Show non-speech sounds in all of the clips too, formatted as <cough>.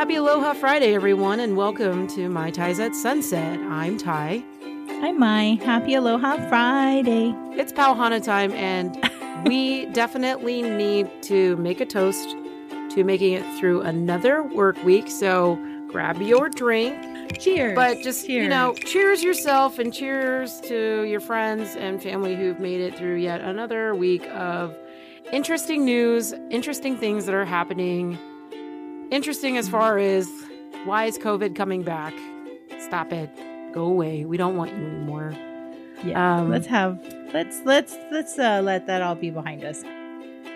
Happy Aloha Friday, everyone, and welcome to My Ties at Sunset. I'm Ty. I'm Mai. Happy Aloha Friday. It's Pauhana time, and <laughs> we definitely need to make a toast to making it through another work week. So grab your drink. Cheers. But just, cheers. you know, cheers yourself and cheers to your friends and family who've made it through yet another week of interesting news, interesting things that are happening. Interesting as far as why is COVID coming back? Stop it. Go away. We don't want you anymore. yeah. um, let's have let's let's let's uh, let that all be behind us.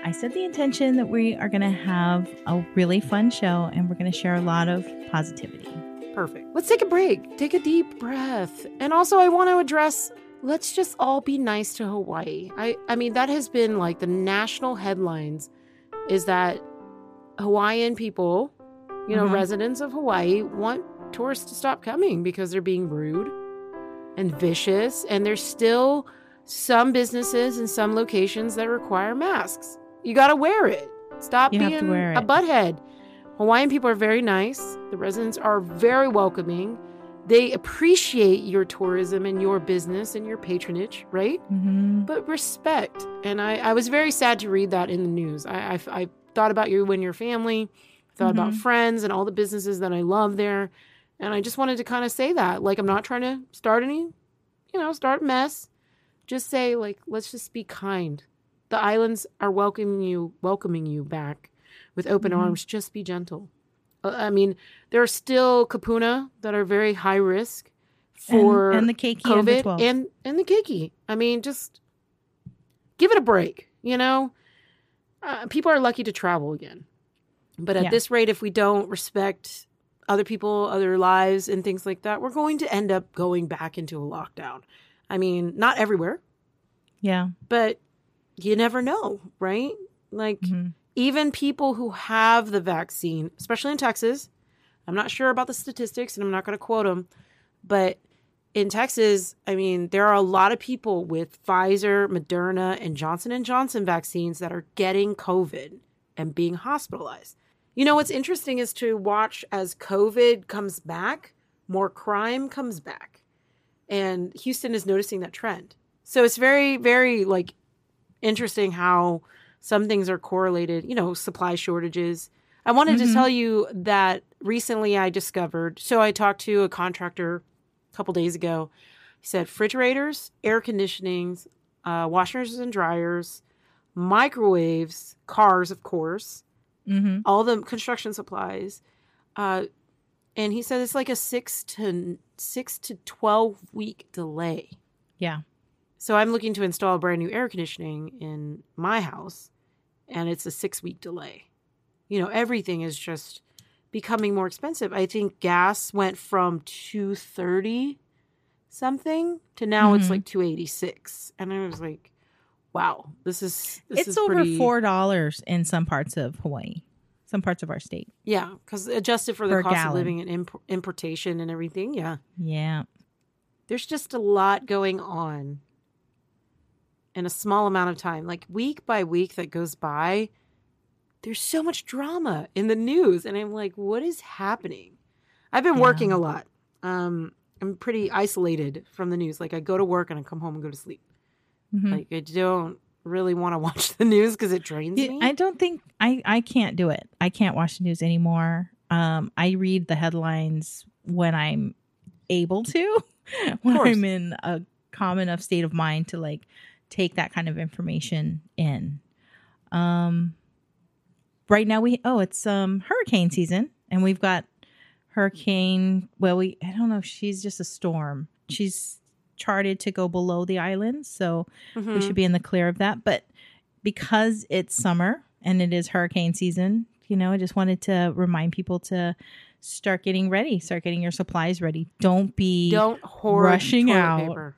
I set the intention that we are going to have a really fun show and we're going to share a lot of positivity. Perfect. Let's take a break. Take a deep breath. And also I want to address let's just all be nice to Hawaii. I I mean that has been like the national headlines is that Hawaiian people, you know, Mhm. residents of Hawaii want tourists to stop coming because they're being rude and vicious and there's still some businesses and some locations that require masks. You got to wear it. Stop You being wear a it. butthead. Hawaiian people are very nice. The residents are very welcoming. They appreciate your tourism and your business and your patronage, right? Mm-hmm. But respect. And I, I was very sad to read that in the news. I, I, I thought about you and your family, thought about Mhm. friends and all the businesses that I love there. And I just wanted to kind of say that. Like, I'm not trying to start any, you know, start a mess. Just say, like, let's just be kind. The islands are welcoming you, welcoming you back with open Mhm. arms. Just be gentle. Uh, I mean, there are still kupuna that are very high risk for and, and the keiki and the and and the keiki. I mean, just give it a break. You know, uh, people are lucky to travel again, but at Yeah. this rate, if we don't respect other people, other lives, and things like that, we're going to end up going back into a lockdown. I mean, not everywhere, yeah. but you never know, right? Like Mhm. even people who have the vaccine, especially in Texas, I'm not sure about the statistics and I'm not going to quote them, but in Texas, I mean, there are a lot of people with Pfizer, Moderna, and Johnson and Johnson vaccines that are getting COVID and being hospitalized. You know what's interesting is to watch as COVID comes back, more crime comes back. And Houston is noticing that trend. So it's very very like interesting how some things are correlated, you know, supply shortages. I wanted to Mhm. tell you that recently I discovered. So I talked to a contractor a couple days ago. He said refrigerators, air conditionings, uh, washers and dryers, microwaves, cars, of course, Mhm. all the construction supplies. Uh, and he said it's like a six to six to twelve week delay. Yeah. So I'm looking to install brand new air conditioning in my house, and it's a six week delay. You know, everything is just becoming more expensive. I think gas went from two thirty something to now it's Mhm. like two eighty six, and I was like, "Wow, this is this It's is over pretty, four dollars in some parts of Hawaii, some parts of our state. Yeah, because adjusted for the Per cost of living and imp- importation and everything, yeah, Yeah. there's just a lot going on in a small amount of time. Like week by week that goes by, there's so much drama in the news. And I'm like, what is happening? I've been Yeah. working a lot. Um, I'm pretty isolated from the news. Like I go to work and I come home and go to sleep. Mhm. Like I don't really want to <laughs> watch the news because it drains me. I don't think I I can't do it. I can't watch the news anymore. Um, I read the headlines when I'm able to, <laughs> when. I'm in a calm enough state of mind to like take that kind of information in. Um, right now we oh it's um hurricane season and we've got hurricane. Well, we I don't know. She's just a storm. She's charted to go below the island, so Mhm. we should be in the clear of that. But because it's summer and it is hurricane season, you know, I just wanted to remind people to start getting ready, start getting your supplies ready. Don't be don't hoard rushing out. paper.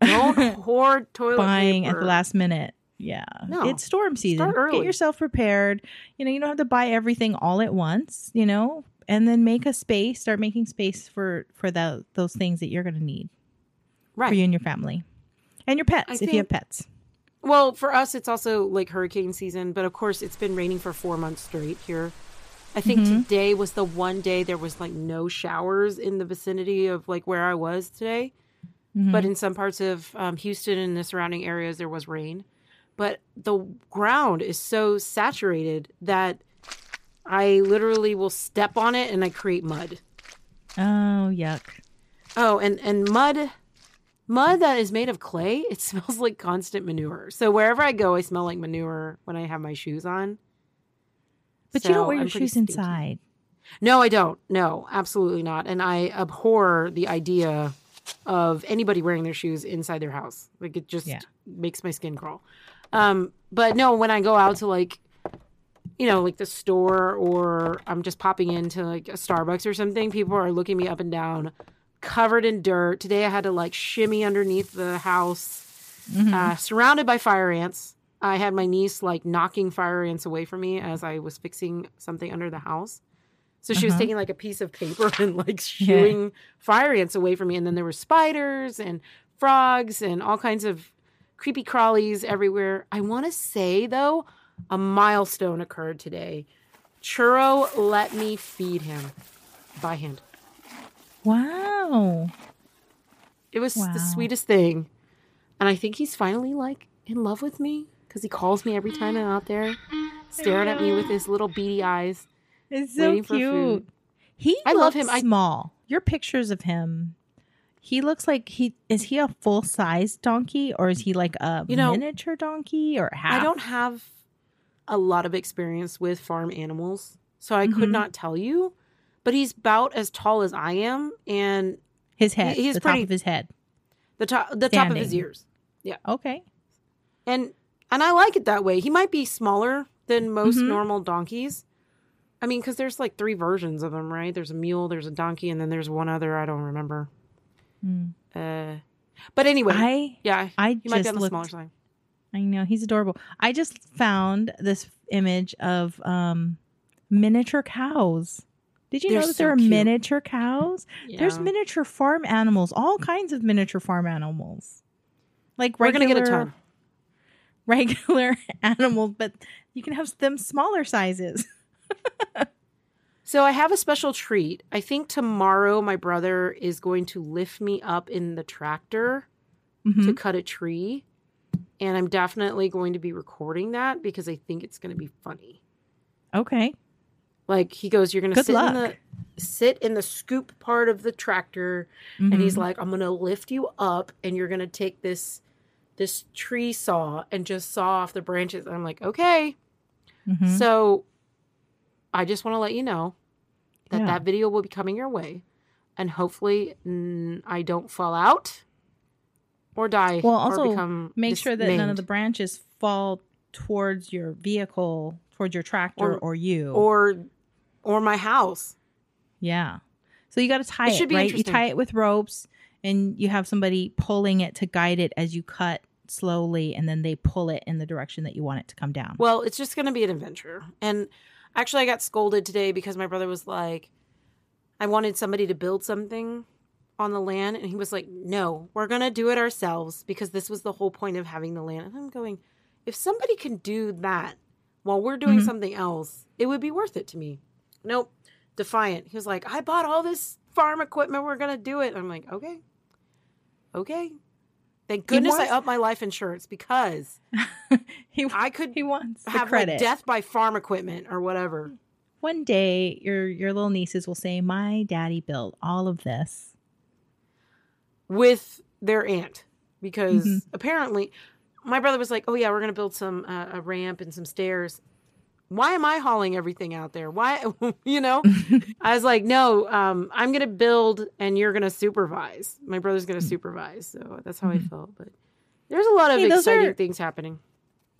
Don't hoard toilet <laughs> buying paper. at the last minute. Yeah. No. It's storm season. Get yourself prepared. You know, you don't have to buy everything all at once, you know, and then make a space, start making space for for the, those things that you're going to need right. for you and your family. And your pets I if you have pets. Well, for us, it's also like hurricane season, but of course, it's been raining for four months straight here. I think Mhm. today was the one day there was like no showers in the vicinity of like where I was today. Mhm. But in some parts of um, Houston and the surrounding areas, there was rain. But the ground is so saturated that I literally will step on it and I create mud. oh yuck. Oh, and and mud, mud that is made of clay. <laughs> It smells like constant manure. So wherever I go, I smell like manure when I have my shoes on. But you don't wear your I'm shoes inside. No, I don't. No, absolutely not. And I abhor the idea of anybody wearing their shoes inside their house. Like it just Yeah. makes my skin crawl. Um, but no, when I go out to like, you know, like the store or I'm just popping into like a Starbucks or something, people are looking me up and down, covered in dirt. Today I had to like shimmy underneath the house, Mhm. uh, surrounded by fire ants. I had my niece like knocking fire ants away from me as I was fixing something under the house. So she was Uh-huh. taking like a piece of paper <laughs> and like shooing fire ants away from me. And then there were spiders and frogs and all kinds of creepy crawlies everywhere. I want to say though, a milestone occurred today. Churro let me feed him by hand. Wow. It was Wow. the sweetest thing. And I think he's finally like in love with me because he calls me every time I'm out there, staring at me with his little beady eyes. It's so Waiting for cute. food. He I love him. I- small. Your pictures of him. He looks like he is he a full size donkey or is he like a You know, miniature donkey or half? I don't have a lot of experience with farm animals, so I could Mhm. not tell you. But he's about as tall as I am, and his head. he- he's the pretty- top of his head. the top the top of his ears. Yeah. Okay. And and I like it that way. He might be smaller than most Mhm. normal donkeys. I mean, because there's like three versions of them, right? There's a mule, there's a donkey, and then there's one other I don't remember. Mm. Uh, but anyway, I yeah, I he might be on the looked smaller side. I know he's adorable. I just found this image of um miniature cows. Did you They're know that so there are cute. miniature cows? There's miniature farm animals, all kinds of miniature farm animals. Like We're gonna get a ton. <laughs> regular <laughs> animals, but you can have them smaller sizes. <laughs> So I have a special treat. I think tomorrow my brother is going to lift me up in the tractor to Mhm. cut a tree. And I'm definitely going to be recording that because I think it's going to be funny. Okay. Like he goes, "You're going to sit in the sit in the scoop part of the tractor and he's Mhm. like, "I'm going to lift you up and you're going to take this this tree saw and just saw off the branches." And I'm like, "Okay." Mhm. So I just want to let you know that Yeah. that video will be coming your way, and hopefully mm, I don't fall out or die. Well, also become make sure that none of the branches fall towards your vehicle, towards your tractor Or- or, you. or or my house. Yeah. So you got to tie It it, should be right? You tie it with ropes and you have somebody pulling it to guide it as you cut slowly and then they pull it in the direction that you want it to come down. Well, it's just going to be an adventure. And actually, I got scolded today because my brother was like, I wanted somebody to build something on the land. And he was like, no, we're going to do it ourselves because this was the whole point of having the land. And I'm going, if somebody can do that while we're doing Mhm. something else, it would be worth it to me. Nope. Defiant. He was like, I bought all this farm equipment. We're going to do it. I'm like, okay. Okay. Thank goodness wants- I upped my life insurance because <laughs> he I could he wants have credit. like death by farm equipment or whatever. One day your your little nieces will say, "My daddy built all of this." with their aunt because Mhm. apparently my brother was like, "Oh yeah, we're gonna build some uh, a ramp and some stairs." Why am I hauling everything out there? Why, <laughs> you know? <laughs> I was like, "No, um, I'm gonna build and you're gonna supervise." My brother's gonna supervise, so that's how I Mhm. felt. But there's a lot of Hey, exciting are- things happening.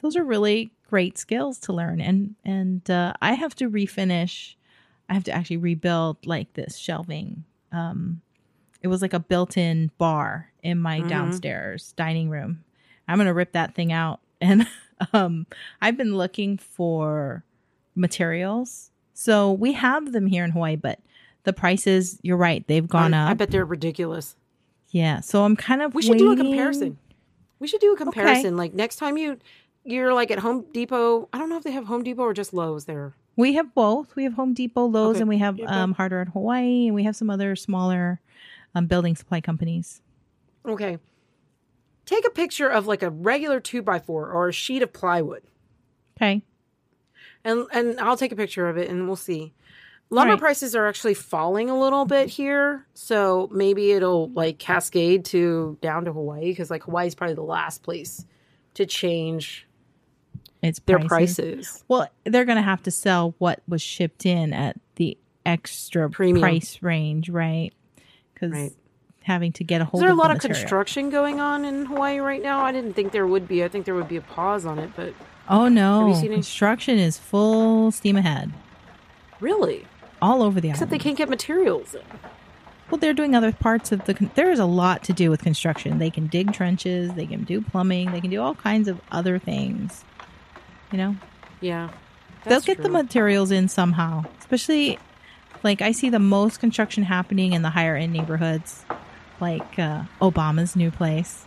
Those are really great skills to learn and and uh, I have to refinish. I have to actually rebuild like this shelving. Um it was like a built-in bar in my Mhm. downstairs dining room. I'm going to rip that thing out and <laughs> <laughs> um I've been looking for materials. So we have them here in Hawaii, but the prices, you're right, they've gone I, up. I bet they're ridiculous. yeah. So I'm kind of We should do a comparison. We should do a comparison. Like next time you you're like at Home Depot. I don't know if they have Home Depot or just Lowe's there. We have both. We have Home Depot, Lowe's, Okay. and we have um, Harder at Hawaii, and we have some other smaller um, building supply companies. Okay. Take a picture of like a regular two by four or a sheet of plywood. Okay. and and I'll take a picture of it and we'll see. Lumber Right. prices are actually falling a little bit here, so maybe it'll like cascade to down to Hawaii because like Hawaii's probably the last place to change It's their prices. Well, they're going to have to sell what was shipped in at the extra Premium. price range, right? Because Right. Having to get a hold. Is there a lot the of construction going on in Hawaii right now? I didn't think there would be. I think there would be a pause on it, but Oh no, Have you seen any- construction is full steam ahead really, all over the except island. they can't get materials. In. Well, they're doing other parts of the. Con- there is a lot to do with construction. They can dig trenches. They can do plumbing. They can do all kinds of other things. You know, Yeah, they'll get the materials in somehow. Especially, like I see the most construction happening in the higher end neighborhoods, like uh, Obama's new place.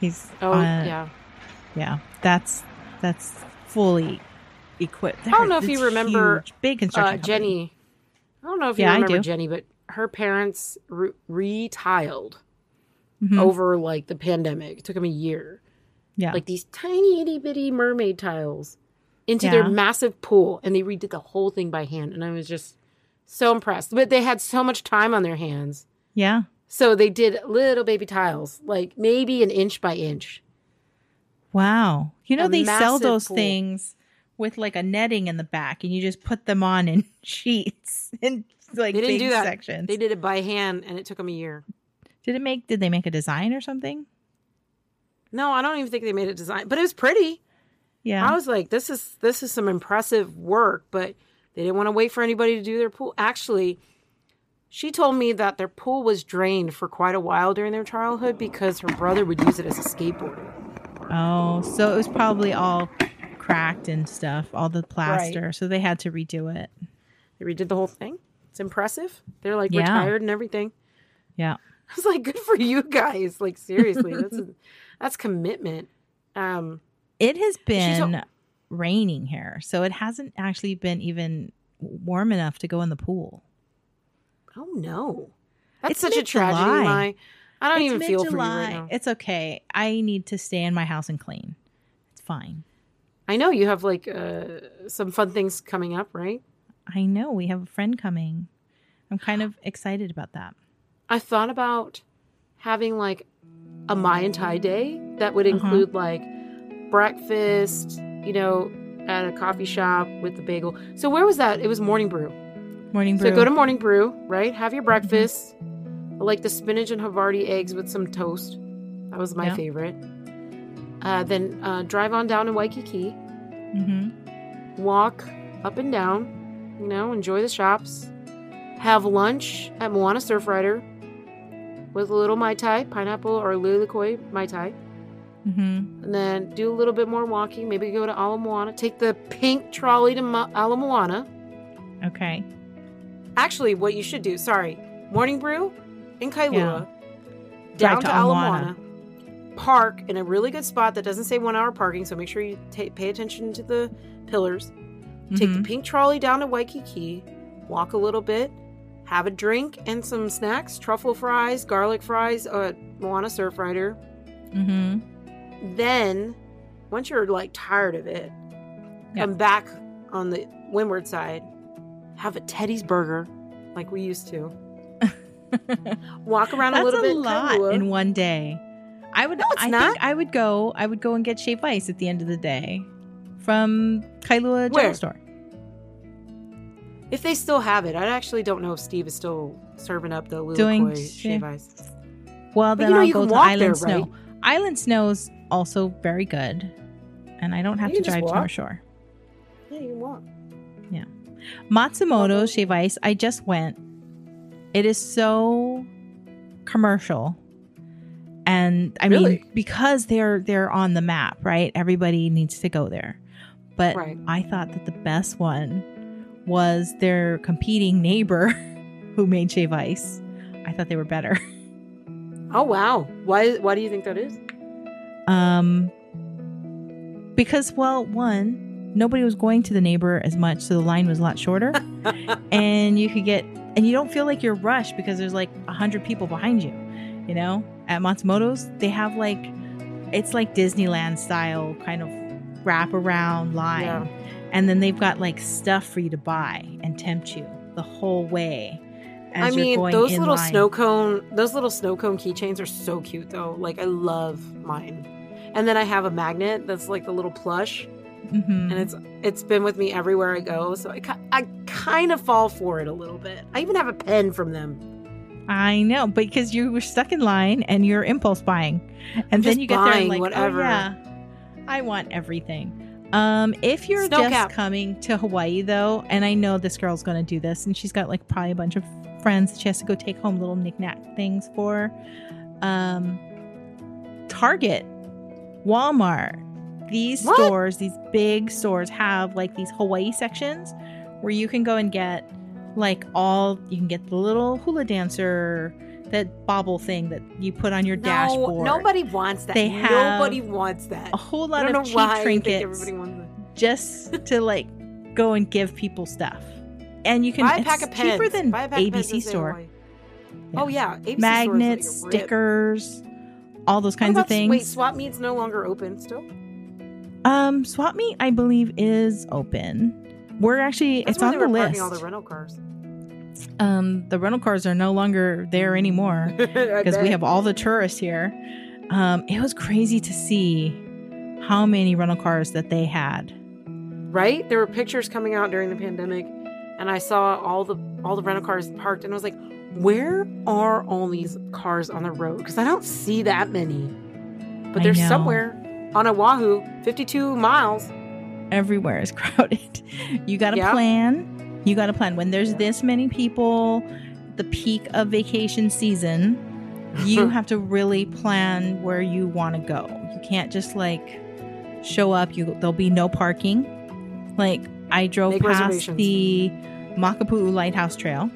He's Oh uh, yeah, yeah. That's that's fully equipped. I don't know if you remember, huge, big construction. uh. Jenny. I don't know if you Yeah, I remember do. Jenny, but her parents re- retiled Mhm. over like the pandemic. It took them a year. Yeah. Like these tiny itty bitty mermaid tiles into their massive pool, and they redid the whole thing by hand. And I was just so impressed. But they had so much time on their hands, yeah. So they did little baby tiles, like maybe an inch by inch. Wow. You know, A they sell those pool. things with like a netting in the back and you just put them on in <laughs> sheets and like They didn't big do that. sections. They did it by hand, and it took them a year. Did it make did they make a design or something? No, I don't even think they made a design, but it was pretty. Yeah. I was like, this is this is some impressive work, but they didn't want to wait for anybody to do their pool. Actually, she told me that their pool was drained for quite a while during their childhood because her brother would use it as a skateboard. oh, so it was probably all cracked and stuff, all the plaster. So they had to redo it. They redid the whole thing. It's impressive. They're like Yeah. retired and everything. Yeah. <laughs> I was like, good for you guys. Like seriously, that's <laughs> that's commitment. Um, It has been a- raining here, so it hasn't actually been even warm enough to go in the pool. Oh no, that's It's such a tragedy. I don't It's even feel for you right now. It's okay. I need to stay in my house and clean. It's fine. I know you have like uh, some fun things coming up, right? I know we have a friend coming. I'm kind of <gasps> excited about that. I thought about having like a Mayan Thai day that would Uh-huh. include like breakfast, you know, at a coffee shop with the bagel. So where was that? It was Morning Brew. Morning brew. So go to Morning Brew, right? Have your breakfast. I like the spinach and Havarti eggs with some toast. That was my Yeah. favorite. Uh, then uh, drive on down to Waikiki. hmm walk up and down, you know, enjoy the shops, have lunch at Moana Surfrider with a little Mai Tai, pineapple or lilikoi Mai Tai, hmm and then do a little bit more walking, maybe go to Ala Moana, take the pink trolley to Ma- Ala Moana. Okay. Actually, what you should do, sorry, Morning Brew in Kailua, down to, to Ala Ala Moana, park in a really good spot that doesn't say one hour parking, so make sure you ta pay attention to the pillars. Take the Mhm. pink trolley down to Waikiki, walk a little bit, have a drink and some snacks, truffle fries, garlic fries, uh, Moana Surfrider. Mhm. Then, once you're like tired of it, Yeah. come back on the windward side, have a Teddy's burger like we used to. <laughs> Walk around a little bit. lot Kailua. in one day. I would. No, it's I not. think I would go. I would go and get shaved ice at the end of the day from Kailua General Store. If they still have it, I actually don't know if Steve is still serving up the Doing Lilikoi sh- shave ice. Well, But then you know I'll go to Island there, Snow. right? Island Snow's also very good, and I don't have You to drive to. North Shore. Yeah, you walk. Matsumoto Although- Shave Ice, I just went. It is so commercial. And I Really? mean because they're they're on the map, right? Everybody needs to go there. But Right. I thought that the best one was their competing neighbor <laughs> who made Shave Ice. I thought they were better. <laughs> Oh wow! Why? Why do you think that is? Um because well, one, nobody was going to the neighbor as much, so the line was a lot shorter. <laughs> and you could get and you don't feel like you're rushed because there's like a hundred people behind you. You know, at Matsumoto's, they have like it's like Disneyland style kind of wrap around line. Yeah. And then they've got like stuff for you to buy and tempt you the whole way. I you're mean, those little line. snow cone, those little snow cone keychains are so cute though. Like I love mine. And then I have a magnet that's like the little plush, Mhm. and it's it's been with me everywhere I go. So I I kind of fall for it a little bit. I even have a pen from them. I know, because you were stuck in line and you're impulse buying, and then you get there and like, whatever. oh yeah, I want everything. Um, if you're Snow just cap. coming to Hawaii though, and I know this girl's going to do this, and she's got like probably a bunch of friends that she has to go take home little knickknack things for. Um, Target, Walmart, these What? stores, these big stores have like these Hawaii sections where you can go and get like all you can get the little hula dancer, that bobble thing that you put on your No, dashboard. nobody wants that. They have nobody wants that. a whole lot of cheap trinkets everybody wants that. just to like go and give people stuff. And you can Buy a pack of pens. cheaper than Buy a pack of pens ABC store. Yeah. Oh yeah, ABC Magnets, stickers, all those kinds of things. Wait, swap meet's no longer open still. Um, Swap Meet, I believe, is open. We're actually That's it's on the list. all the rental cars. um, the rental cars are no longer there anymore. <laughs> because we have all the tourists here. Um, it was crazy to see how many rental cars that they had. right. There were pictures coming out during the pandemic, and I saw all the all the rental cars parked, and I was like, "Where are all these cars on the road?" Because I don't see that many. But they're somewhere on Oahu, fifty-two miles. Everywhere is <laughs> crowded. You got to Yeah. plan. You got to plan when there's this many people, the peak of vacation season. You <laughs> have to really plan where you want to go. You can't just like show up. You there'll be no parking. Like I drove Make past the Makapu'u Lighthouse Trail,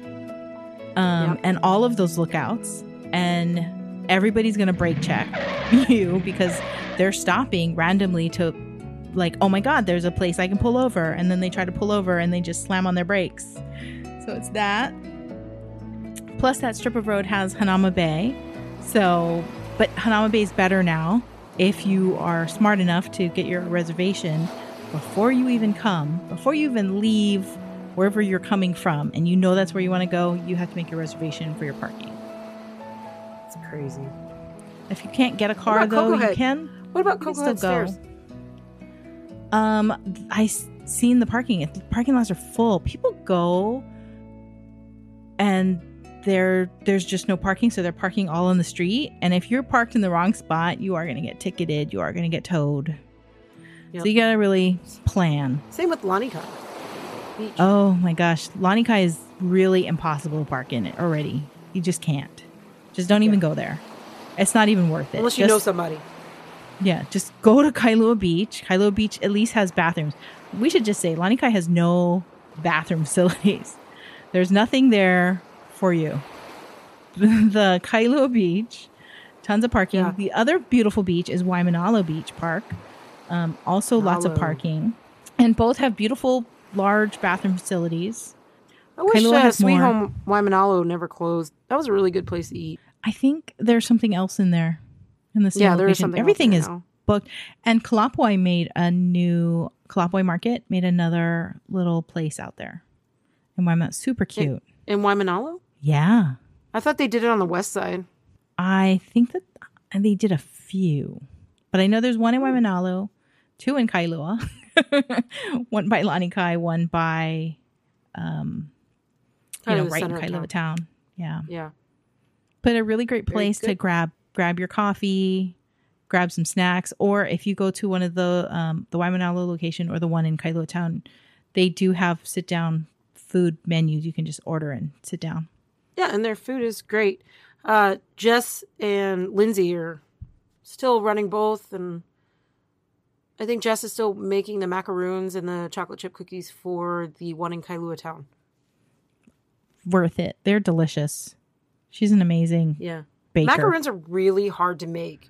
um, and all of those lookouts, and everybody's gonna brake check <laughs> you because they're stopping randomly to, like, oh my god, there's a place I can pull over, and then they try to pull over and they just slam on their brakes. So it's that. Plus, that strip of road has Hanauma Bay. So, but Hanauma Bay is better now if you are smart enough to get your reservation before you even come, before you even leave wherever you're coming from, and you know that's where you want to go, you have to make your reservation for your parking. Crazy. If you can't get a car, though, Koko you Head? can. What about You can Koko Head still go. Stairs? Um, I s- seen the parking. The parking lots are full. People go, and there there's just no parking, so they're parking all on the street. And if you're parked in the wrong spot, you are going to get ticketed. You are going to get towed. Yep. So you got to really plan. Same with Lanikai Beach. Oh my gosh, Lanikai is really impossible to park in it already. You just can't. Just don't even go there. It's not even worth it. Unless you know somebody. yeah, just go to Kailua Beach. Kailua Beach at least has bathrooms. We should just say Lanikai has no bathroom <laughs> facilities. There's nothing there for you. <laughs> the Kailua Beach, tons of parking. Yeah. The other beautiful beach is Waimanalo Beach Park. Um, also lots of parking. And both have beautiful large bathroom facilities. I wish Kailua uh, has Sweet more. Home Waimanalo never closed. That was a really good place to eat. I think there's something else in there in the same yeah, there is something. Everything there is now. booked. And Kalapawai made a new Kalapawai Market made another little place out there. And Waimanalo, super cute. in Waimanalo. Yeah. I thought they did it on the west side. I think that and they did a few. But I know there's one in Waimanalo, two in Kailua. <laughs> one by Lanikai, one by um you know, right in Kailua town. town. Yeah. Yeah. but a really great place to grab grab your coffee grab some snacks or if you go to one of the um the Waimanalo location or the one in Kailua town they do have sit down food menus you can just order and sit down Yeah, and their food is great. Uh, Jess and Lindsay are still running both, and I think Jess is still making the macaroons and the chocolate chip cookies for the one in Kailua Town. Worth it they're delicious she's an amazing Yeah, baker macaroons are really hard to make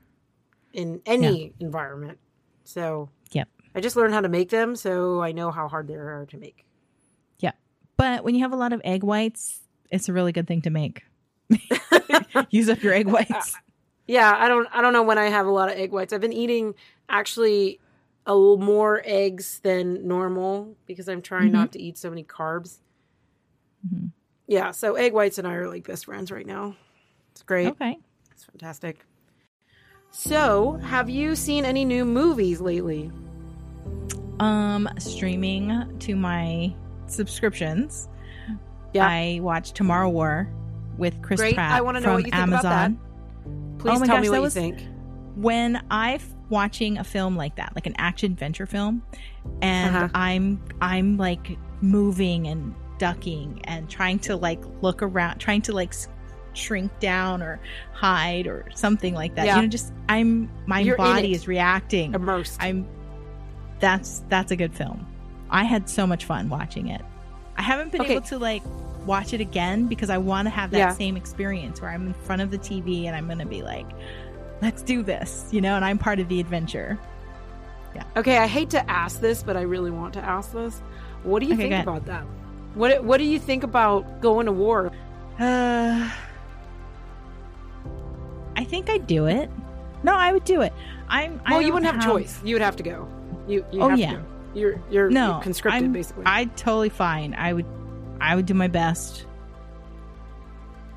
in any environment. So Yep. I just learned how to make them, so I know how hard they are to make. Yeah. But when you have a lot of egg whites, it's a really good thing to make. <laughs> Use up your egg whites. Yeah, I don't I don't know when I have a lot of egg whites. I've been eating actually a little more eggs than normal because I'm trying Mhm. not to eat so many carbs. Mhm. Yeah, so egg whites and I are like best friends right now. It's great. Okay. It's fantastic. So, have you seen any new movies lately? Um, streaming to my subscriptions. Yeah. I watched Tomorrow War with Chris Great. Pratt I wanna know from what you think about Amazon. Please Oh tell gosh, me what you think. when I'm watching a film like that, like an action adventure film, and Uh-huh. I'm I'm like moving and ducking and trying to like look around, trying to like shrink down or hide or something like that. Yeah. You know, just I'm my You're body is reacting. Immersed. I'm that's that's a good film. I had so much fun watching it. I haven't been Okay. able to like watch it again because I want to have that Yeah. same experience where I'm in front of the TV and I'm going to be like, let's do this, you know, and I'm part of the adventure. Yeah. Okay, I hate to ask this, but I really want to ask this. What do you Okay, think about that? What What do you think about going to war? Uh, <sighs> I think I'd do it. No, I would do it. I'm. I Well, you wouldn't have, choice. You would have to go. You. you Oh, have yeah. You're you're, No, you're conscripted I'm- basically. I totally fine. I would. I would do my best.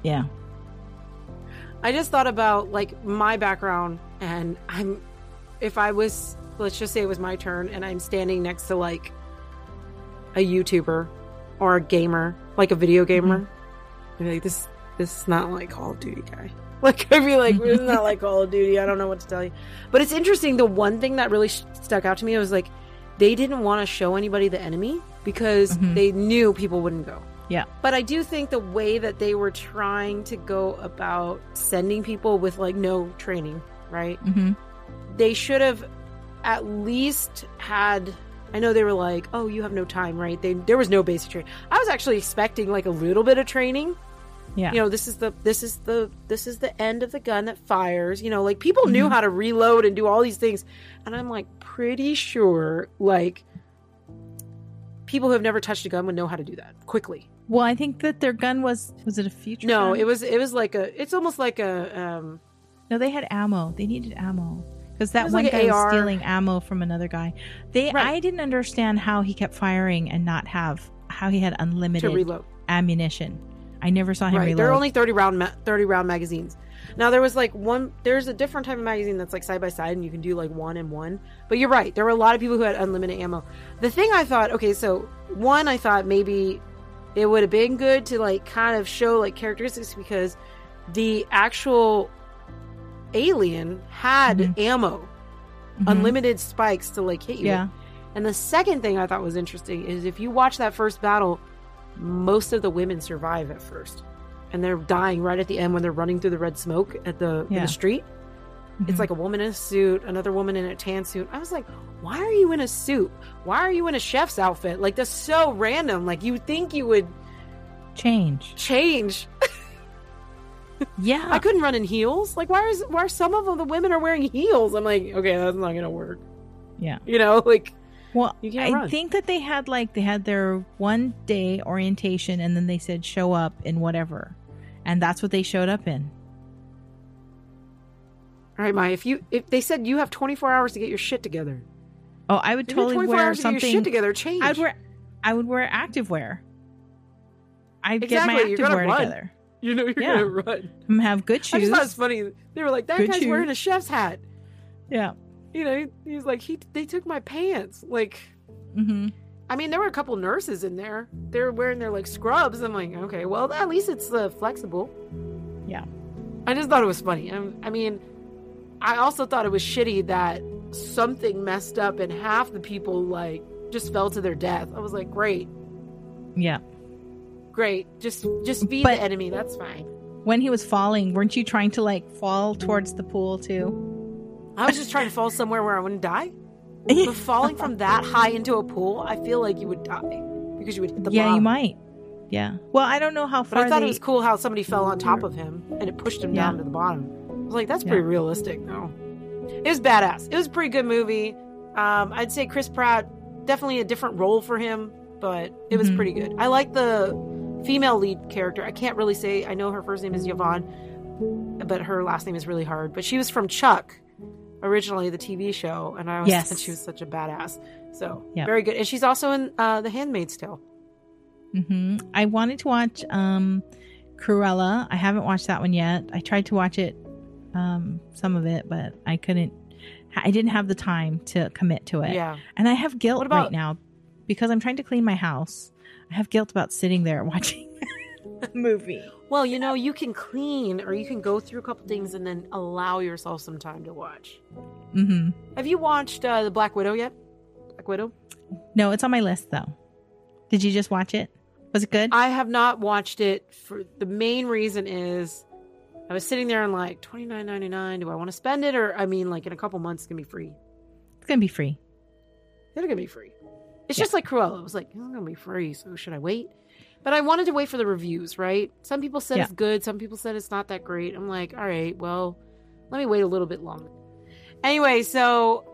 Yeah. I just thought about like my background, and I'm if I was let's just say it was my turn, and I'm standing next to like a YouTuber or a gamer, like a video gamer. I'd be like this this is not like Call of Duty guy. <laughs> Like I'd be like, this is not like Call of Duty. I don't know what to tell you. But it's interesting. The one thing that really stuck out to me was like they didn't want to show anybody the enemy because Mhm. they knew people wouldn't go. Yeah. But I do think the way that they were trying to go about sending people with like no training, right? hmm They should have at least had I know they were like, "Oh, you have no time, right?" They there was no basic training. I was actually expecting like a little bit of training. Yeah. You know, this is the this is the this is the end of the gun that fires. You know, like people knew Mhm. how to reload and do all these things. And I'm like pretty sure like people who have never touched a gun would know how to do that quickly. Well, I think that their gun was. Was it a future? No, gun? it was it was like a it's almost like a um No, they had ammo. They needed ammo because that one like guy an was stealing ammo from another guy. They, Right. I didn't understand how he kept firing and not have how he had unlimited ammunition. I never saw him Right. reload. They're only 30 round ma- 30 round magazines. Now there was like one there's a different type of magazine that's like side by side and you can do like one and one. But you're right. There were a lot of people who had unlimited ammo. The thing I thought, okay, so one I thought maybe it would have been good to like kind of show like characteristics because the actual alien had Mhm. ammo, Mhm. unlimited spikes to like hit you. Yeah. And the second thing I thought was interesting is if you watch that first battle, most of the women survive at first. And they're dying right at the end when they're running through the red smoke at the, in Yeah. the street. It's Mhm. like a woman in a suit, another woman in a tan suit. I was like, why are you in a suit? Why are you in a chef's outfit? Like, that's so random. Like, you think you would change. change. <laughs> Yeah. I couldn't run in heels. Like, why is why are some of the women are wearing heels? I'm like, okay, that's not gonna work. Yeah. You know, <laughs> like Well, You can't I run. think that they had like they had their one day orientation and then they said show up in whatever. And that's what they showed up in. all right, Maya, if you if they said you have 24 hours to get your shit together, Oh, I would totally 24 wear hours to get your shit something. together, change. I'd wear I would wear activewear. I'd Exactly, get my activewear together. You know you're Yeah. gonna run. I'm have good I shoes. just thought it's funny. They were like, that Good guy's shoes. wearing a chef's hat. Yeah. You know, he, he's like, he they took my pants. Like, hmm I mean, there were a couple nurses in there. They were wearing their like scrubs. I'm like, okay, well, at least it's uh, flexible. Yeah. I just thought it was funny. I, I mean, I also thought it was shitty that something messed up and half the people like just fell to their death. I was like, great, Yeah. Great. Just just be But- the enemy. That's fine. When he was falling, weren't you trying to like fall towards the pool too? I was just trying to fall somewhere where I wouldn't die. <laughs> But falling from that high into a pool, I feel like you would die because you would hit the bottom. yeah, you might. Yeah. Well, I don't know how But far I thought they. it was cool how somebody fell on top of him and it pushed him down to the bottom. I was like, that's Yeah. pretty realistic, though. It was badass. It was a pretty good movie. Um, I'd say Chris Pratt definitely a different role for him, but it was Mhm. pretty good. I like the female lead character. I can't really say. I know her first name is Yvonne, but her last name is really hard. But she was from Chuck, originally the TV show, and I always Yes. she was such a badass. So Yep. very good, and she's also in uh, The Handmaid's Tale. Mm-hmm. I wanted to watch um, Cruella. I haven't watched that one yet. I tried to watch it, um, some of it, but I couldn't. I didn't have the time to commit to it. Yeah, And I have guilt about- right now because I'm trying to clean my house. I have guilt about sitting there watching <laughs> a movie. well, you know, you can clean or you can go through a couple things and then allow yourself some time to watch. hmm Have you watched uh, the Black Widow yet? Black Widow. No, it's on my list though. Did you just watch it? Was it good? I have not watched it for the main reason is I was sitting there and like twenty nine ninety nine. Do I want to spend it or I mean like in a couple months it's gonna be free. it's gonna be free. It's gonna be free. It's Yeah. just like Cruella. It was like it's gonna be free, so should I wait? But I wanted to wait for the reviews, right? Some people said Yeah. it's good. Some people said it's not that great. I'm like, all right, well, let me wait a little bit longer. Anyway, so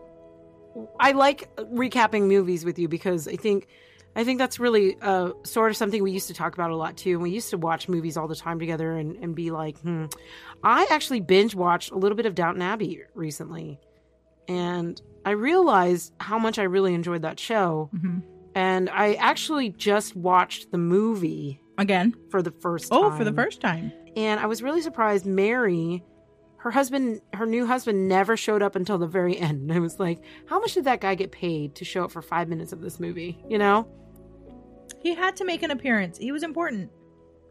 I like recapping movies with you because I think I think that's really uh, sort of something we used to talk about a lot too. And we used to watch movies all the time together and, and be like, hmm. I actually binge watched a little bit of Downton Abbey recently. And I realized how much I really enjoyed that show. hmm And I actually just watched the movie Again. for the first time. Oh, for the first time. And I was really surprised Mary, her husband, her new husband never showed up until the very <laughs> end. And I was like, how much did that guy get paid to show up for five minutes of this movie? You know? He had to make an appearance. He was important.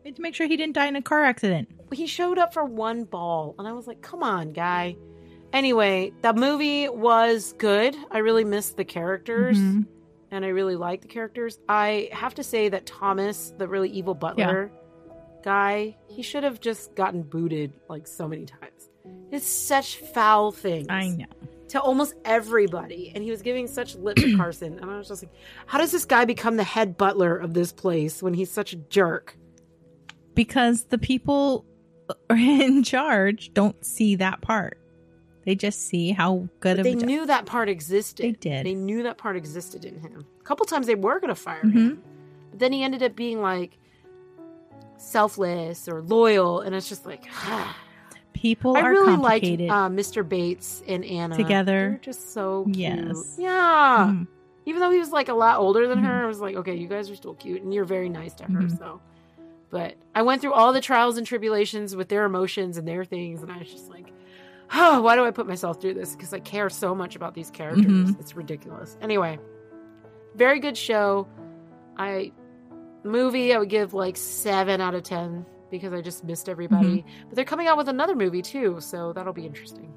We had to make sure he didn't die in a car accident. He showed up for one ball. And I was like, come on, guy. Anyway, that movie was good. I really missed the characters. Mhm. and I really like the characters. I have to say that Thomas, the really evil butler guy, he should have just gotten booted like so many times. It's such foul things I know. to almost everybody, and he was giving such lip to <clears throat> Carson, and I was just like, how does this guy become the head butler of this place when he's such a jerk? Because the people <laughs> in charge don't see that part. They just see how good But of they a job- knew that part existed. They did. They knew that part existed in him. A couple times they were going to fire Mhm. him, but then he ended up being like selfless or loyal, and it's just like. <sighs> people I are really liked uh, Mr. Bates and Anna Together. They're just so cute. Yes. Yeah. Mhm. Even though he was like a lot older than Mhm. her, I was like, okay, you guys are still cute, and you're very nice to her. Mhm. So, but I went through all the trials and tribulations with their emotions and their things, and I was just like, oh, <sighs> why do I put myself through this? Because I care so much about these characters. Mhm. It's ridiculous. Anyway, very good show. I movie I would give like seven out of ten because I just missed everybody. Mm-hmm. But they're coming out with another movie too, so that'll be interesting.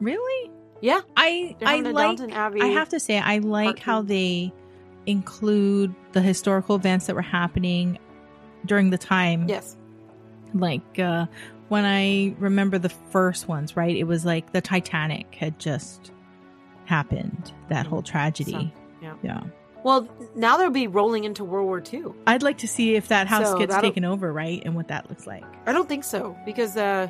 Really? Yeah, I I like. I have to say I like how they include the historical events that were happening during the time. yes, Like uh when I remember the first ones, right? It was like the Titanic had just happened. That whole tragedy. Sunk, yeah. Yeah. Well, now they'll be rolling into World War II. I'd like to see if that house So gets taken over, right? And what that looks like. I don't think so because uh,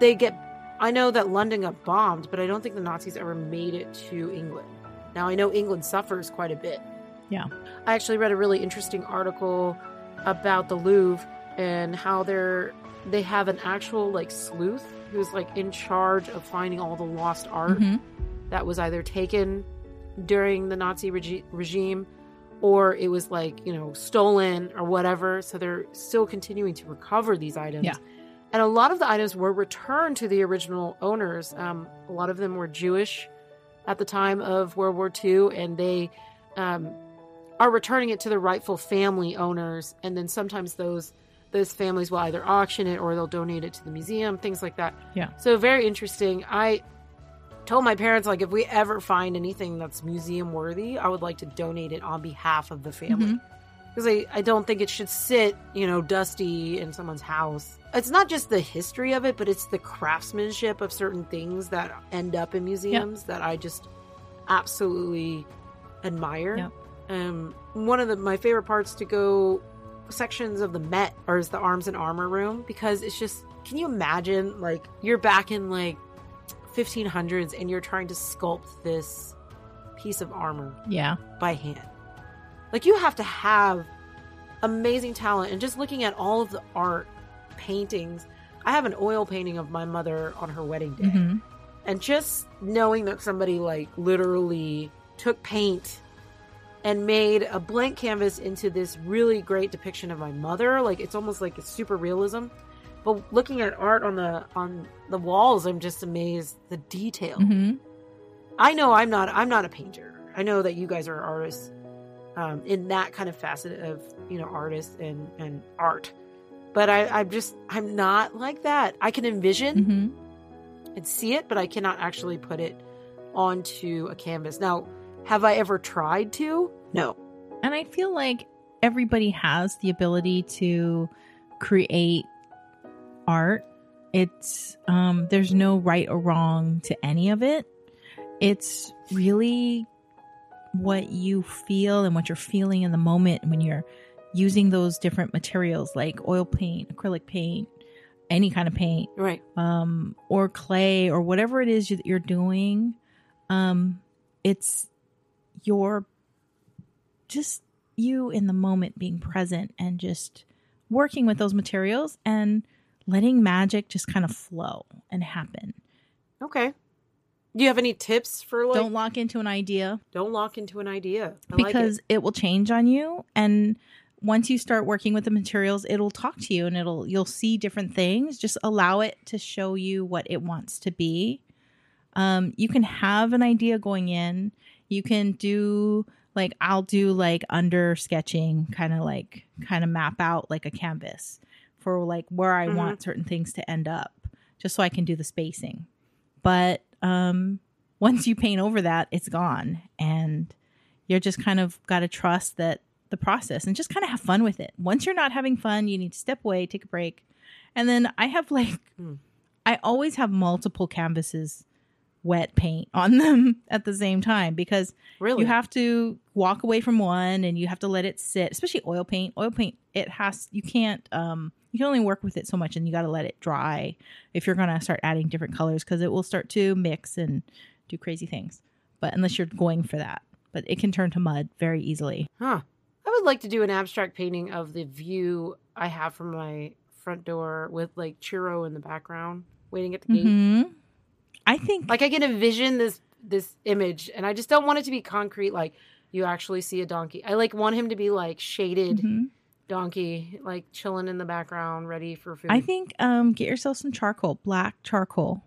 they get. I know that London got bombed, but I don't think the Nazis ever made it to England. Now I know England suffers quite a bit. Yeah. I actually read a really interesting article about the Louvre and how they're they have an actual like sleuth who's like in charge of finding all the lost art Mhm. that was either taken during the Nazi regi- regime or it was like, you know, stolen or whatever. So they're still continuing to recover these items. Yeah. And a lot of the items were returned to the original owners. Um, a lot of them were Jewish at the time of World War II, and they um, are returning it to the rightful family owners. And then sometimes those those families will either auction it or they'll donate it to the museum, things like that. Yeah. So very interesting. I told my parents like if we ever find anything that's museum worthy, I would like to donate it on behalf of the family. Because I, I don't think it should sit, you know, dusty in someone's house. It's not just the history of it, but it's the craftsmanship of certain things that end up in museums that I just absolutely admire. Yep. Um, one of the my favorite parts to go sections of the Met or is the arms and armor room because it's just can you imagine like you're back in like 1500s and you're trying to sculpt this piece of armor Yeah. by hand. Like you have to have amazing talent and just looking at all of the art paintings. I have an oil painting of my mother on her wedding day. hmm And just knowing that somebody like literally took paint and made a blank canvas into this really great depiction of my mother, like it's almost like a super realism. But looking at art on the on the walls, I'm just amazed the detail. hmm I know I'm not I'm not a painter. I know that you guys are artists um, in that kind of facet of you know artists and and art. But I, I'm just I'm not like that. I can envision hmm and see it, but I cannot actually put it onto a canvas. Now, have I ever tried to? No. And I feel like everybody has the ability to create art. It's um there's no right or wrong to any of it. It's really what you feel and what you're feeling in the moment when you're using those different materials like oil paint, acrylic paint, any kind of paint Right. um, or clay or whatever it is that you're doing, um, it's your just you in the moment being present and just working with those materials and letting magic just kind of flow and happen. Okay. Do you have any tips for like Don't lock into an idea don't lock into an idea? I like because it. it will change on you and once you start working with the materials it'll talk to you and it'll you'll see different things just allow it to show you what it wants to be um, you can have an idea going in you can do like i'll do like under sketching kind of like kind of map out like a canvas for like where i Mhm. want certain things to end up just so i can do the spacing but um once you paint over that it's gone and you're just kind of got to trust that the process and just kind of have fun with it. Once you're not having fun, you need to step away, take a break. And then I have like, Hmm. I always have multiple canvases wet paint on <laughs> them at the same time because really you have to walk away from one and you have to let it sit, especially oil paint. Oil paint, it has, you can't, um, you can only work with it so much and you got to let it dry if you're going to start adding different colors because it will start to mix and do crazy things. But unless you're going for that, but it can turn to mud very easily. Huh. I would like to do an abstract painting of the view I have from my front door with like churro in the background waiting at the gate. I think Like I can envision this this image and I just don't want it to be concrete like you actually see a donkey. I like want him to be like shaded Mhm. donkey like chilling in the background ready for food. I think um get yourself some charcoal, black charcoal,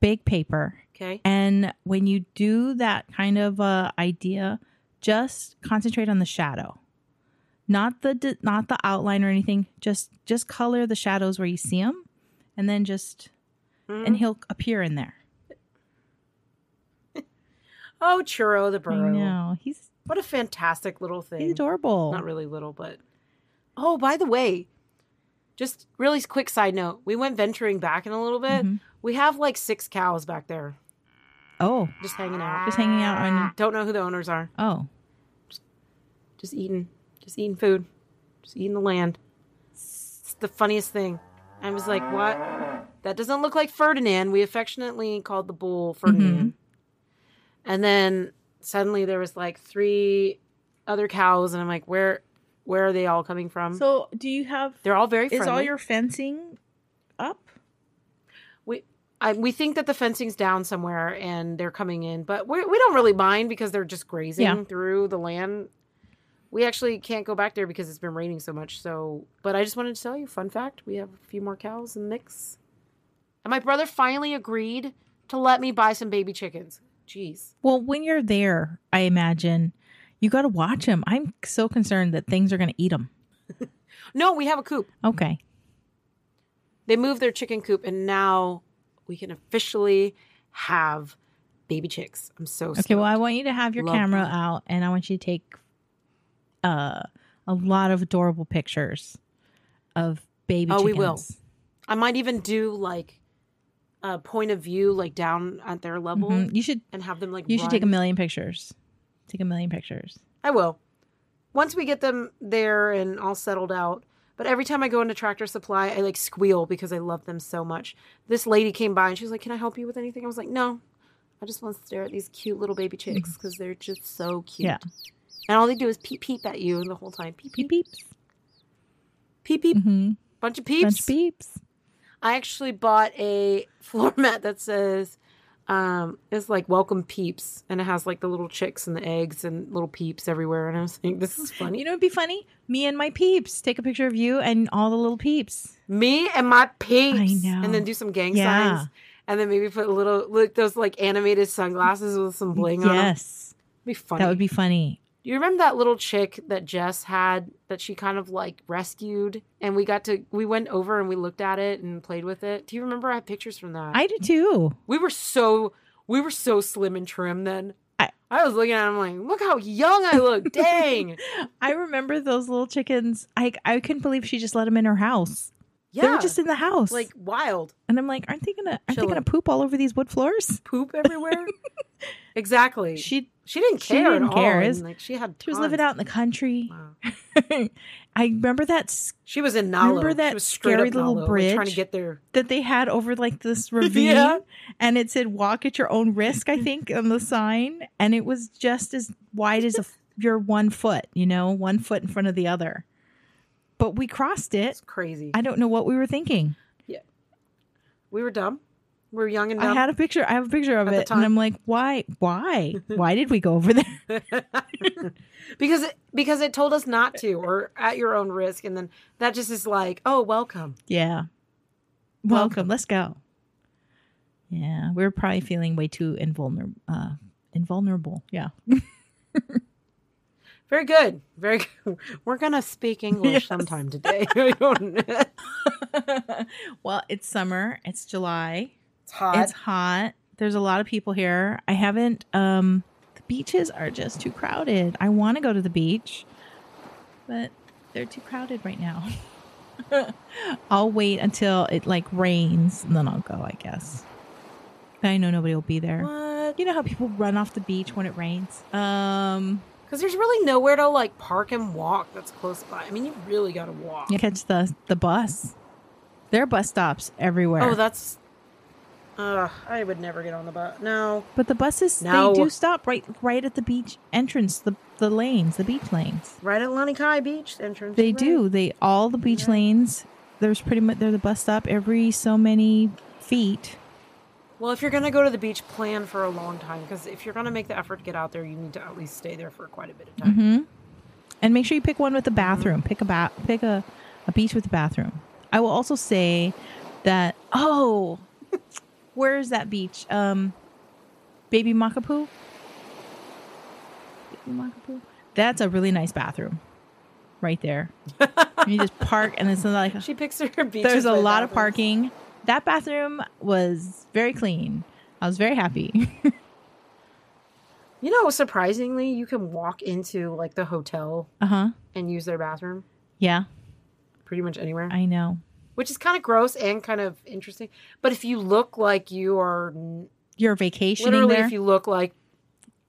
big paper. okay. And when you do that kind of uh, idea, just concentrate on the shadow, not the not the outline or anything. Just just color the shadows where you see them, and then just Mhm. and he'll appear in there. <laughs> oh, churro the I burrow. know he's What a fantastic little thing. he's adorable. Not really little, but oh, by the way, just really quick side note: we went venturing back in a little bit. Mhm. We have like six cows back there, Oh, just hanging out. just hanging out on. Don't know who the owners are. Oh, just, Just eating, just eating food, just eating the land. It's the funniest thing. I was like, "What? That doesn't look like Ferdinand." We affectionately called the bull mm-hmm. Ferdinand. And then suddenly there was like three other cows, and I'm like, "Where, where are they all coming from?" so do you have? They're all very Is all your fencing up? we I, we think that the fencing's down somewhere and they're coming in, but we we don't really mind because they're just grazing Yeah. through the land. We actually can't go back there because it's been raining so much. So, but I just wanted to tell you, fun fact: we have a few more cows in the mix, and my brother finally agreed to let me buy some baby chickens. Jeez, Well, when you're there, I imagine you got to watch them. I'm so concerned that things are going to eat them. <laughs> no, we have a coop. Okay. They moved their chicken coop, and now we can officially have baby chicks. I'm so Okay, well, I want you to have your Love camera that. out and I want you to take uh, a lot of adorable pictures of baby Oh, we will. I might even do like a point of view, like down at their level, Mhm. You should and have them like. you should take a million pictures. Take a million pictures. I will. Once we get them there and all settled out, But every time I go into Tractor Supply, I like squeal because I love them so much. This lady came by and she was like, "Can I help you with anything?" I was like, "No, I just want to stare at these cute little baby chicks because they're just so cute." Yeah. And all they do is peep peep at you the whole time. Peep Peep peep peeps. peep peep. Mm-hmm. Bunch of peeps. Bunch of peeps. I actually bought a <laughs> floor mat that says um it's like welcome peeps and it has like the little chicks and the eggs and little peeps everywhere and I was thinking this is funny. You know, it'd be funny. Me and my peeps. Take a picture of you and all the little peeps. Me and my peeps. I know. And then do some gang Yeah. signs. And then maybe put a little like those like animated sunglasses with some bling on. Yes, Be funny. that would be funny. You remember that little chick that Jess had that she kind of like rescued and we got to we went over and we looked at it and played with it. Do you remember I have pictures from that? I do too. We were so we were so slim and trim then. I- I, was looking at him like, look how young I look. <laughs> Dang. I remember those little chickens. I I couldn't believe she just let them in her house. Yeah. They were just in the house. like wild. and I'm like, aren't they gonna aren't they gonna poop all over these wood floors? Poop everywhere. <laughs> exactly. She, She didn't care. she didn't at care. and, like she had she was living out in the country. Wow. <laughs> I remember that She was in Nalo. Remember that she was scary little Nalo, like, trying to bridge? get there. that they had over like this <laughs> ravine Yeah. and it said walk at your own risk i think on the sign and it was just as wide as a, your one foot you know one foot in front of the other but we crossed it It's crazy. i don't know what we were thinking Yeah, we were dumb. We were young and i had a picture i have a picture of it and i'm like why why why did we go over there <laughs> <laughs> because it because it told us not to or at your own risk and then that just is like, oh, welcome. yeah welcome, Welcome. let's go yeah we were probably feeling way too invulnerable uh invulnerable yeah <laughs> Very good. Very good. We're going to speak English Yes. sometime today. well, it's summer. It's July. Hot. It's hot. There's a lot of people here. I haven't um the beaches are just too crowded. I want to go to the beach, but they're too crowded right now. <laughs> I'll wait until it like rains and then I'll go, I guess. I know nobody will be there. what? You know how people run off the beach when it rains? Um Because there's really nowhere to like park and walk that's close by. I mean, you really got to walk. you catch the the bus. There are bus stops everywhere. Oh, that's. Uh, I would never get on the bus. No. But the buses No. they do stop right right at the beach entrance, the the lanes, the beach lanes. Right at Lanikai Beach entrance. They you're do. They all the beach Right. lanes. There's pretty much they're the bus stop every so many feet. Well, if you're going to go to the beach, plan for a long time because if you're going to make the effort to get out there, you need to at least stay there for quite a bit of time. hmm And make sure you pick one with a bathroom. Pick a ba- pick a, a beach with a bathroom. I will also say that oh, where is that beach? Um, Baby Makapu'u. Baby Makapu'u. That's a really nice bathroom, right there. <laughs> you just park and it's like She picks her beach. there's a lot of parking. That bathroom was very clean. I was very happy. <laughs> You know, surprisingly, you can walk into like the hotel uh huh. and use their bathroom Yeah, pretty much anywhere, I know. Which is kind of gross and kind of interesting. But if you look like you are You're vacationing literally, there, if you look like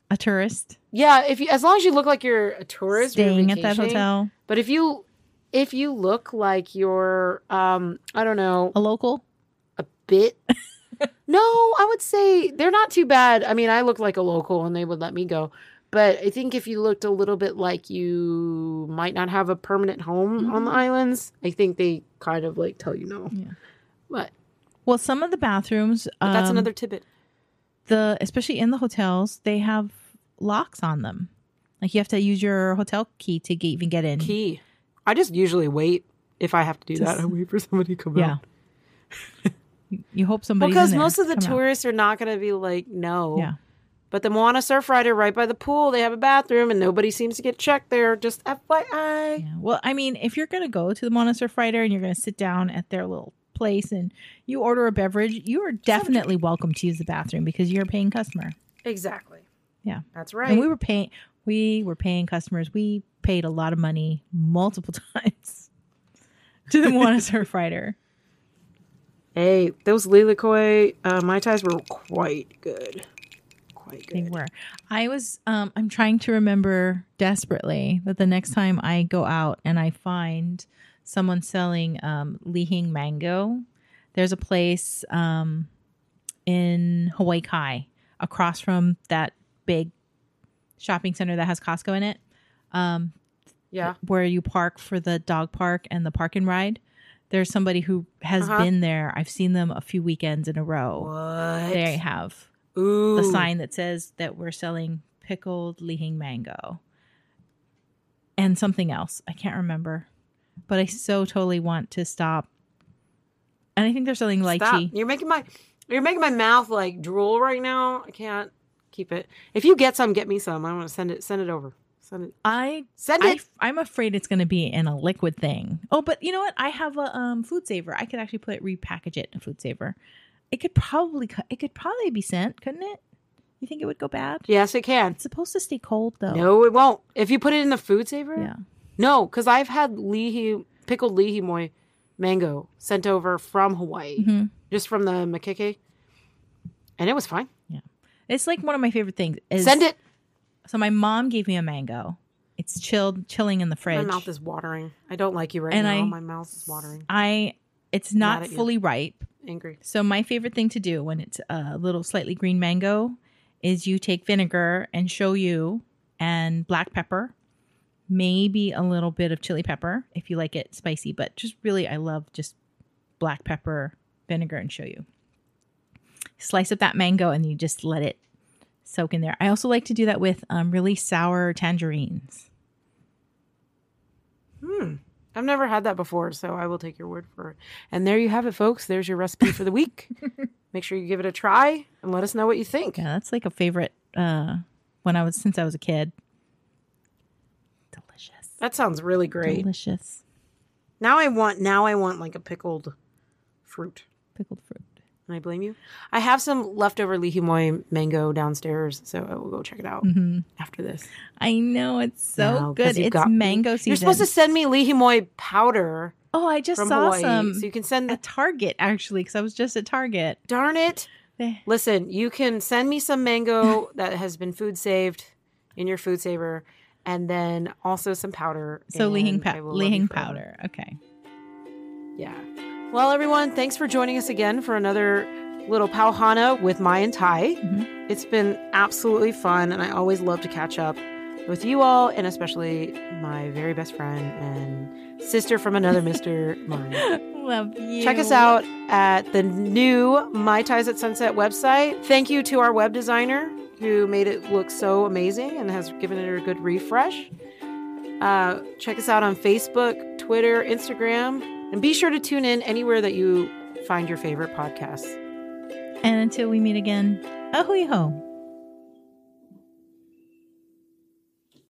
a tourist yeah, if you as long as you look like you're a tourist, staying at that hotel, But if you if you look like you're um I don't know a local. a bit. <laughs> no, I would say they're not too bad. I mean, I look like a local and they would let me go. But I think if you looked a little bit like you might not have a permanent home on the islands, I think they kind of like tell you no. Mm-hmm. Yeah. But, Well, some of the bathrooms, but that's um, another tidbit. The especially in the hotels, they have locks on them. Like you have to use your hotel key to get, even get in. Key. I just usually wait if I have to do Just- that. I wait for somebody to come Yeah. out. <laughs> You, you hope Well, somebody's because in there. most of the Come out. tourists are not going to be like, no. Yeah. But the Moana Surfrider right by the pool, they have a bathroom and nobody seems to get checked there. Just FYI. Yeah. Well, I mean, if you're going to go to the Moana Surfrider and you're going to sit down at their little place and you order a beverage, you are definitely welcome to use the bathroom because you're a paying customer. Exactly. Yeah. That's right. And we were paying we were paying customers. We paid a lot of money multiple <laughs> times to the Moana <laughs> Surfrider. hey, those Lilikoi uh, Mai Tais were quite good. Quite They good. were. I was um I'm trying to remember desperately that the next time I go out and I find someone selling um, Lihing mango. There's a place um, in Hawaii Kai across from that big shopping center that has Costco in it. Um, Yeah. where you park for the dog park and the park and ride. There's somebody who has Uh-huh. been there. I've seen them a few weekends in a row. What? They have Ooh. the sign that says that we're selling pickled Lihing mango and something else. I can't remember, but I so totally want to stop. And I think they're selling Stop. lychee. You're making my you're making my mouth like drool right now. I can't keep it. If you get some, get me some. I want to send it send it over. Send it. I Send I, it. I'm afraid it's going to be in a liquid thing. Oh, but you know what? I have a um, food saver. I could actually put it, repackage it in a food saver. It could probably it could probably be sent, couldn't it? You think it would go bad? yes, it can. It's supposed to stay cold though. No, it won't. If you put it in the food saver. Yeah. No, because I've had lihi pickled li hing mui mango sent over from Hawaii, Mhm. just from the Makeke, and it was fine. Yeah. It's like one of my favorite things. Is, Send it. So my mom gave me a mango. It's chilled, chilling in the fridge. My mouth is watering. I don't like you right And now. I- my mouth is watering. I it's not at you. fully ripe. Angry. So my favorite thing to do when it's a little slightly green mango is you take vinegar and shoyu and black pepper, maybe a little bit of chili pepper if you like it spicy, but just really I love just black pepper, vinegar and shoyu. Slice up that mango and you just let it soak in there. I also like to do that with um, really sour tangerines. Hmm. I've never had that before, so I will take your word for it. And there you have it, folks. There's your recipe for the week. <laughs> Make sure you give it a try and let us know what you think. Yeah, that's like a favorite uh when I was since I was a kid. Delicious. That sounds really great. Delicious. Now I want now I want like a pickled fruit. Pickled fruit. I blame you? I have some leftover li hing mui mango downstairs, so I will go check it out hmm after this. I know it's so good. It's got- mango season. You're supposed to send me li hing mui powder oh, I just saw Hawaii, some so you can send. The, at Target actually because I was just at Target. darn it! They- Listen, you can send me some mango <laughs> that has been food saved in your food saver, and then also some powder. So Lihing, I pow- will love you Lihing powder. Okay. Yeah. Well, everyone, thanks for joining us again for another little Pauhana with Mai and Tai. Mhm. It's been absolutely fun, and I always love to catch up with you all, and especially my very best friend and sister from another <laughs> Mister, Mai. Love you. Check us out at the new My Ties at Sunset website. Thank you to our web designer who made it look so amazing and has given it a good refresh. Uh, check us out on Facebook, Twitter, Instagram, and be sure to tune in anywhere that you find your favorite podcasts. And until we meet again, a hui hou.